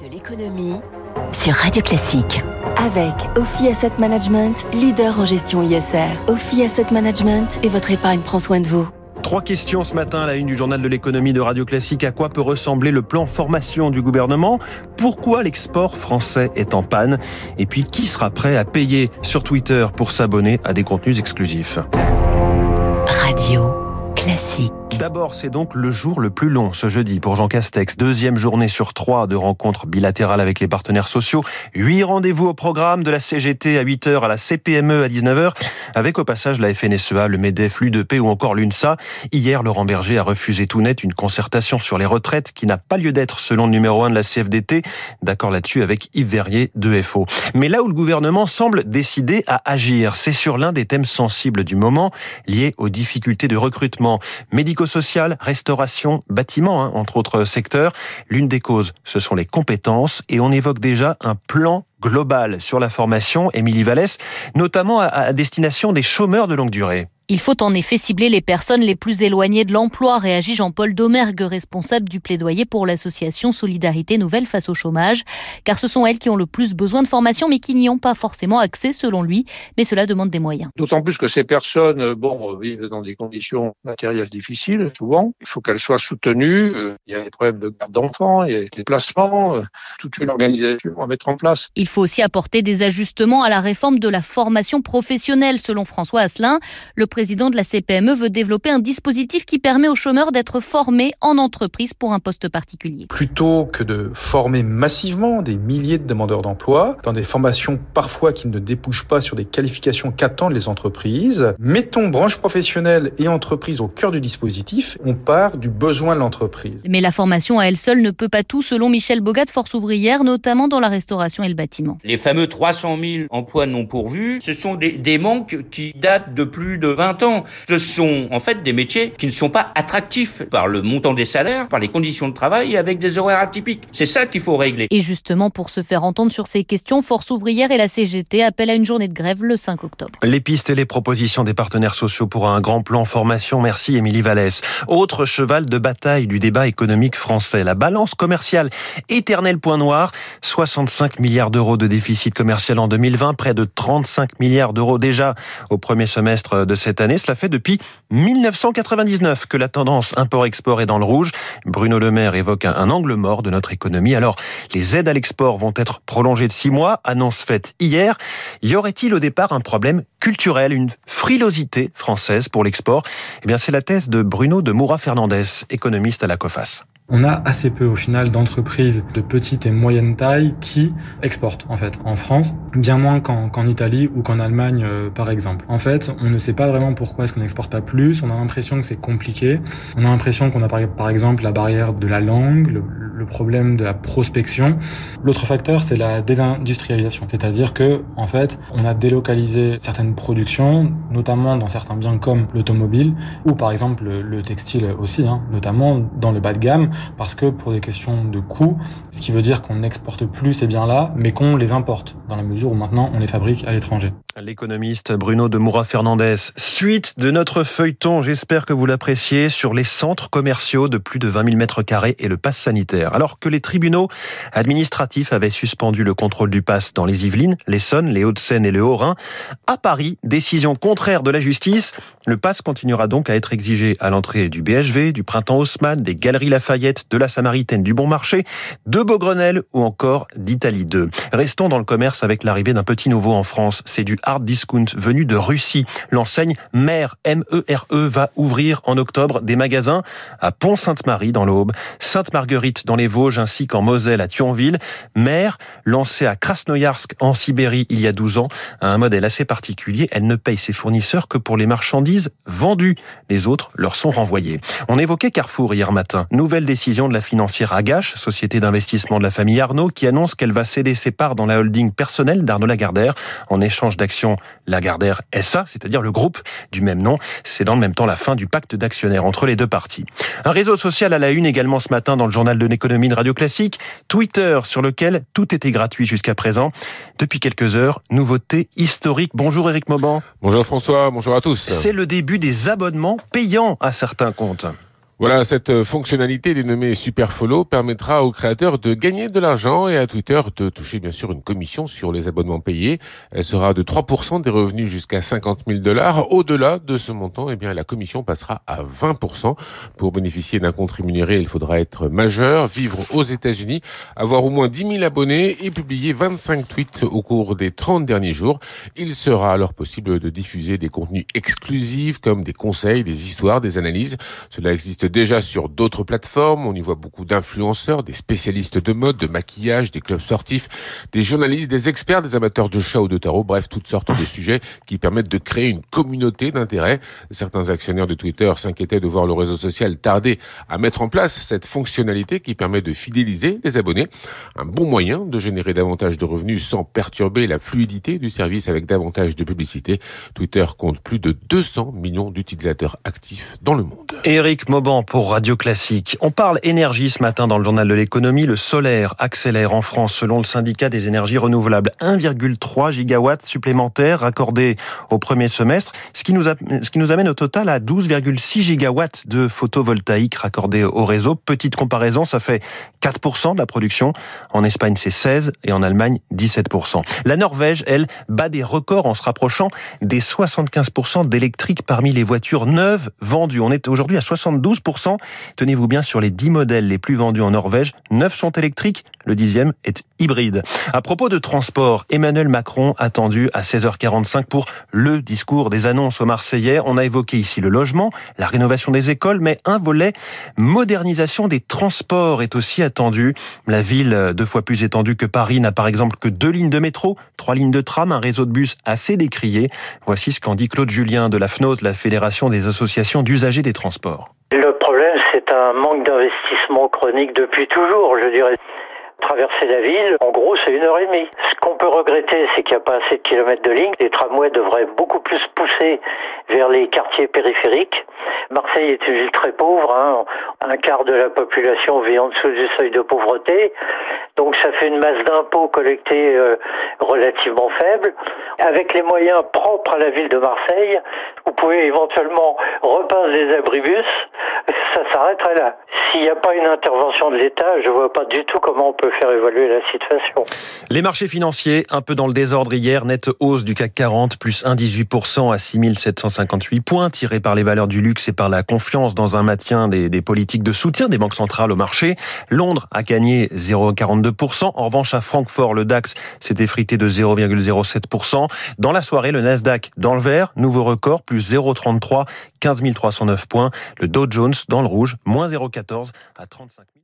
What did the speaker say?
de l'économie sur Radio Classique. Avec Ophi Asset Management, leader en gestion ISR. Ophi Asset Management et votre épargne prend soin de vous. Trois questions ce matin à la une du journal de l'économie de Radio Classique. À quoi peut ressembler le plan formation du gouvernement? Pourquoi l'export français est en panne? Et puis qui sera prêt à payer sur Twitter pour s'abonner à des contenus exclusifs? Radio Classique. D'abord, c'est donc le jour le plus long ce jeudi pour Jean Castex. Deuxième journée sur trois de rencontres bilatérales avec les partenaires sociaux. Huit rendez-vous au programme de la CGT à 8h, à la CPME à 19h, avec au passage la FNSEA, le MEDEF, l'UDP ou encore l'UNSA. Hier, Laurent Berger a refusé tout net une concertation sur les retraites qui n'a pas lieu d'être selon le numéro 1 de la CFDT. D'accord là-dessus avec Yves Verrier de FO. Mais là où le gouvernement semble décidé à agir, c'est sur l'un des thèmes sensibles du moment, liés aux difficultés de recrutement médico-social, restauration, bâtiment, hein, entre autres secteurs. L'une des causes, ce sont les compétences et on évoque déjà un plan global sur la formation, Émilie Vallès, notamment à destination des chômeurs de longue durée. Il faut en effet cibler les personnes les plus éloignées de l'emploi, réagit Jean-Paul Domergue, responsable du plaidoyer pour l'association Solidarité Nouvelle face au chômage, car ce sont elles qui ont le plus besoin de formation, mais qui n'y ont pas forcément accès selon lui, mais cela demande des moyens. D'autant plus que ces personnes, euh, bon, euh, vivent dans des conditions matérielles difficiles, souvent. Il faut qu'elles soient soutenues. Euh, il y a des problèmes de garde d'enfants, il y a des déplacements, toute une organisation à mettre en place. Il faut aussi apporter des ajustements à la réforme de la formation professionnelle, selon François Asselin. Le président de la CPME veut développer un dispositif qui permet aux chômeurs d'être formés en entreprise pour un poste particulier. Plutôt que de former massivement des milliers de demandeurs d'emploi dans des formations parfois qui ne débouchent pas sur des qualifications qu'attendent les entreprises, mettons branche professionnelle et entreprise au cœur du dispositif. On part du besoin de l'entreprise. Mais la formation à elle seule ne peut pas tout, selon Michel Bogat, Force ouvrière, notamment dans la restauration et le bâtiment. Les fameux 300 000 emplois non pourvus, ce sont des, des manques qui datent de plus de 20 ans. Ce sont en fait des métiers qui ne sont pas attractifs par le montant des salaires, par les conditions de travail et avec des horaires atypiques. C'est ça qu'il faut régler. Et justement, pour se faire entendre sur ces questions, Force ouvrière et la CGT appellent à une journée de grève le 5 octobre. Les pistes et les propositions des partenaires sociaux pour un grand plan formation. Merci Émilie Vallès. Autre cheval de bataille du débat économique français, la balance commerciale. Éternel point noir, 65 milliards d'euros de déficit commercial en 2020, près de 35 milliards d'euros déjà au premier semestre de cette année. Cela fait depuis 1999 que la tendance import-export est dans le rouge. Bruno Le Maire évoque un, angle mort de notre économie. Alors, les aides à l'export vont être prolongées de six mois, annonce faite hier. Y aurait-il au départ un problème culturel, une frilosité française pour l'export? Eh bien, c'est la thèse de Bruno de Moura-Fernandez, économiste à la COFAS on a assez peu au final d'entreprises de petite et moyenne taille qui exportent en fait en France, bien moins qu'en Italie ou qu'en Allemagne euh, par exemple. En fait, on ne sait pas vraiment pourquoi est-ce qu'on n'exporte pas plus, on a l'impression que c'est compliqué, on a l'impression qu'on a par, exemple la barrière de la langue, le, le problème de la prospection. L'autre facteur, c'est la désindustrialisation, c'est-à-dire que en fait, on a délocalisé certaines productions, notamment dans certains biens comme l'automobile ou par exemple le, textile aussi, hein, notamment dans le bas de gamme parce que pour des questions de coût, ce qui veut dire qu'on n'exporte plus ces biens-là, mais qu'on les importe, dans la mesure où maintenant on les fabrique à l'étranger. L'économiste Bruno de Moura-Fernandez. Suite de notre feuilleton, j'espère que vous l'appréciez, sur les centres commerciaux de plus de 20 000 mètres carrés et le pass sanitaire. Alors que les tribunaux administratifs avaient suspendu le contrôle du pass dans les Yvelines, l'Essonne, les Hauts-de-Seine et le Haut-Rhin, à Paris, décision contraire de la justice, le pass continuera donc à être exigé à l'entrée du BHV, du Printemps Haussmann, des Galeries Lafayette, de la Samaritaine, du Bon Marché, de Beaugrenelle ou encore d'Italie 2. Restons dans le commerce avec l'arrivée d'un petit nouveau en France. C'est du hard discount venu de Russie. L'enseigne Mère, M-E-R-E, e, va ouvrir en octobre des magasins à Pont-Sainte-Marie dans l'Aube, Sainte-Marguerite dans les Vosges ainsi qu'en Moselle à Thionville. Mère, lancée à Krasnoyarsk en Sibérie il y a 12 ans, a un modèle assez particulier. Elle ne paye ses fournisseurs que pour les marchandises vendus. Les autres leur sont renvoyés. On évoquait Carrefour hier matin. Nouvelle décision de la financière Agache, société d'investissement de la famille Arnaud, qui annonce qu'elle va céder ses parts dans la holding personnelle d'Arnaud Lagardère en échange d'actions Lagardère SA, c'est-à-dire le groupe du même nom. C'est dans le même temps la fin du pacte d'actionnaires entre les deux parties. Un réseau social à la une également ce matin dans le journal de l'économie de Radio Classique. Twitter sur lequel tout était gratuit jusqu'à présent. Depuis quelques heures, nouveauté historique. Bonjour Eric Mauban. Bonjour François, bonjour à tous. C'est le début des abonnements payants à certains comptes. Voilà, cette euh, fonctionnalité dénommée Super Follow permettra aux créateurs de gagner de l'argent et à Twitter de toucher bien sûr une commission sur les abonnements payés. Elle sera de 3% des revenus jusqu'à 50 000 dollars. Au-delà de ce montant, eh bien, la commission passera à 20%. Pour bénéficier d'un compte rémunéré, il faudra être majeur, vivre aux États-Unis, avoir au moins 10 000 abonnés et publier 25 tweets au cours des 30 derniers jours. Il sera alors possible de diffuser des contenus exclusifs comme des conseils, des histoires, des analyses. Cela existe déjà sur d'autres plateformes. On y voit beaucoup d'influenceurs, des spécialistes de mode, de maquillage, des clubs sportifs, des journalistes, des experts, des amateurs de chat ou de tarot, bref, toutes sortes de sujets qui permettent de créer une communauté d'intérêt. Certains actionnaires de Twitter s'inquiétaient de voir le réseau social tarder à mettre en place cette fonctionnalité qui permet de fidéliser les abonnés. Un bon moyen de générer davantage de revenus sans perturber la fluidité du service avec davantage de publicité. Twitter compte plus de 200 millions d'utilisateurs actifs dans le monde. Pour Radio Classique. On parle énergie ce matin dans le journal de l'économie. Le solaire accélère en France selon le syndicat des énergies renouvelables. 1,3 gigawatts supplémentaires raccordés au premier semestre, ce qui nous, ce qui nous amène au total à 12,6 gigawatts de photovoltaïque raccordés au réseau. Petite comparaison, ça fait 4% de la production. En Espagne, c'est 16 et en Allemagne, 17%. La Norvège, elle, bat des records en se rapprochant des 75% d'électrique parmi les voitures neuves vendues. On est aujourd'hui à 72 Tenez-vous bien sur les 10 modèles les plus vendus en Norvège, 9 sont électriques, le dixième est hybride. À propos de transport, Emmanuel Macron attendu à 16h45 pour le discours des annonces aux Marseillais. On a évoqué ici le logement, la rénovation des écoles, mais un volet modernisation des transports est aussi attendu. La ville, deux fois plus étendue que Paris, n'a par exemple que deux lignes de métro, trois lignes de tram, un réseau de bus assez décrié. Voici ce qu'en dit Claude Julien de la FNOT, la Fédération des associations d'usagers des transports. Le problème, c'est un manque d'investissement chronique depuis toujours, je dirais. Traverser la ville, en gros, c'est une heure et demie. Ce qu'on peut regretter, c'est qu'il n'y a pas assez de kilomètres de ligne. Les tramways devraient beaucoup plus pousser vers les quartiers périphériques. Marseille est une ville très pauvre. Hein. Un quart de la population vit en dessous du seuil de pauvreté. Donc ça fait une masse d'impôts collectés euh, relativement faible. Avec les moyens propres à la ville de Marseille, vous pouvez éventuellement repeindre les abribus. Ça s'arrêterait là. S'il n'y a pas une intervention de l'État, je ne vois pas du tout comment on peut faire évoluer la situation. Les marchés financiers, un peu dans le désordre hier, nette hausse du CAC 40, plus 1,18% à 6758 points, tiré par les valeurs du luxe et par la confiance dans un maintien des, politiques de soutien des banques centrales au marché. Londres a gagné 0,42%. En revanche, à Francfort, le DAX s'est effrité de 0,07%. Dans la soirée, le Nasdaq dans le vert, nouveau record, plus 0,33, 15 309 points. Le Dow Jones dans le rouge, moins 0,14 à 35 000.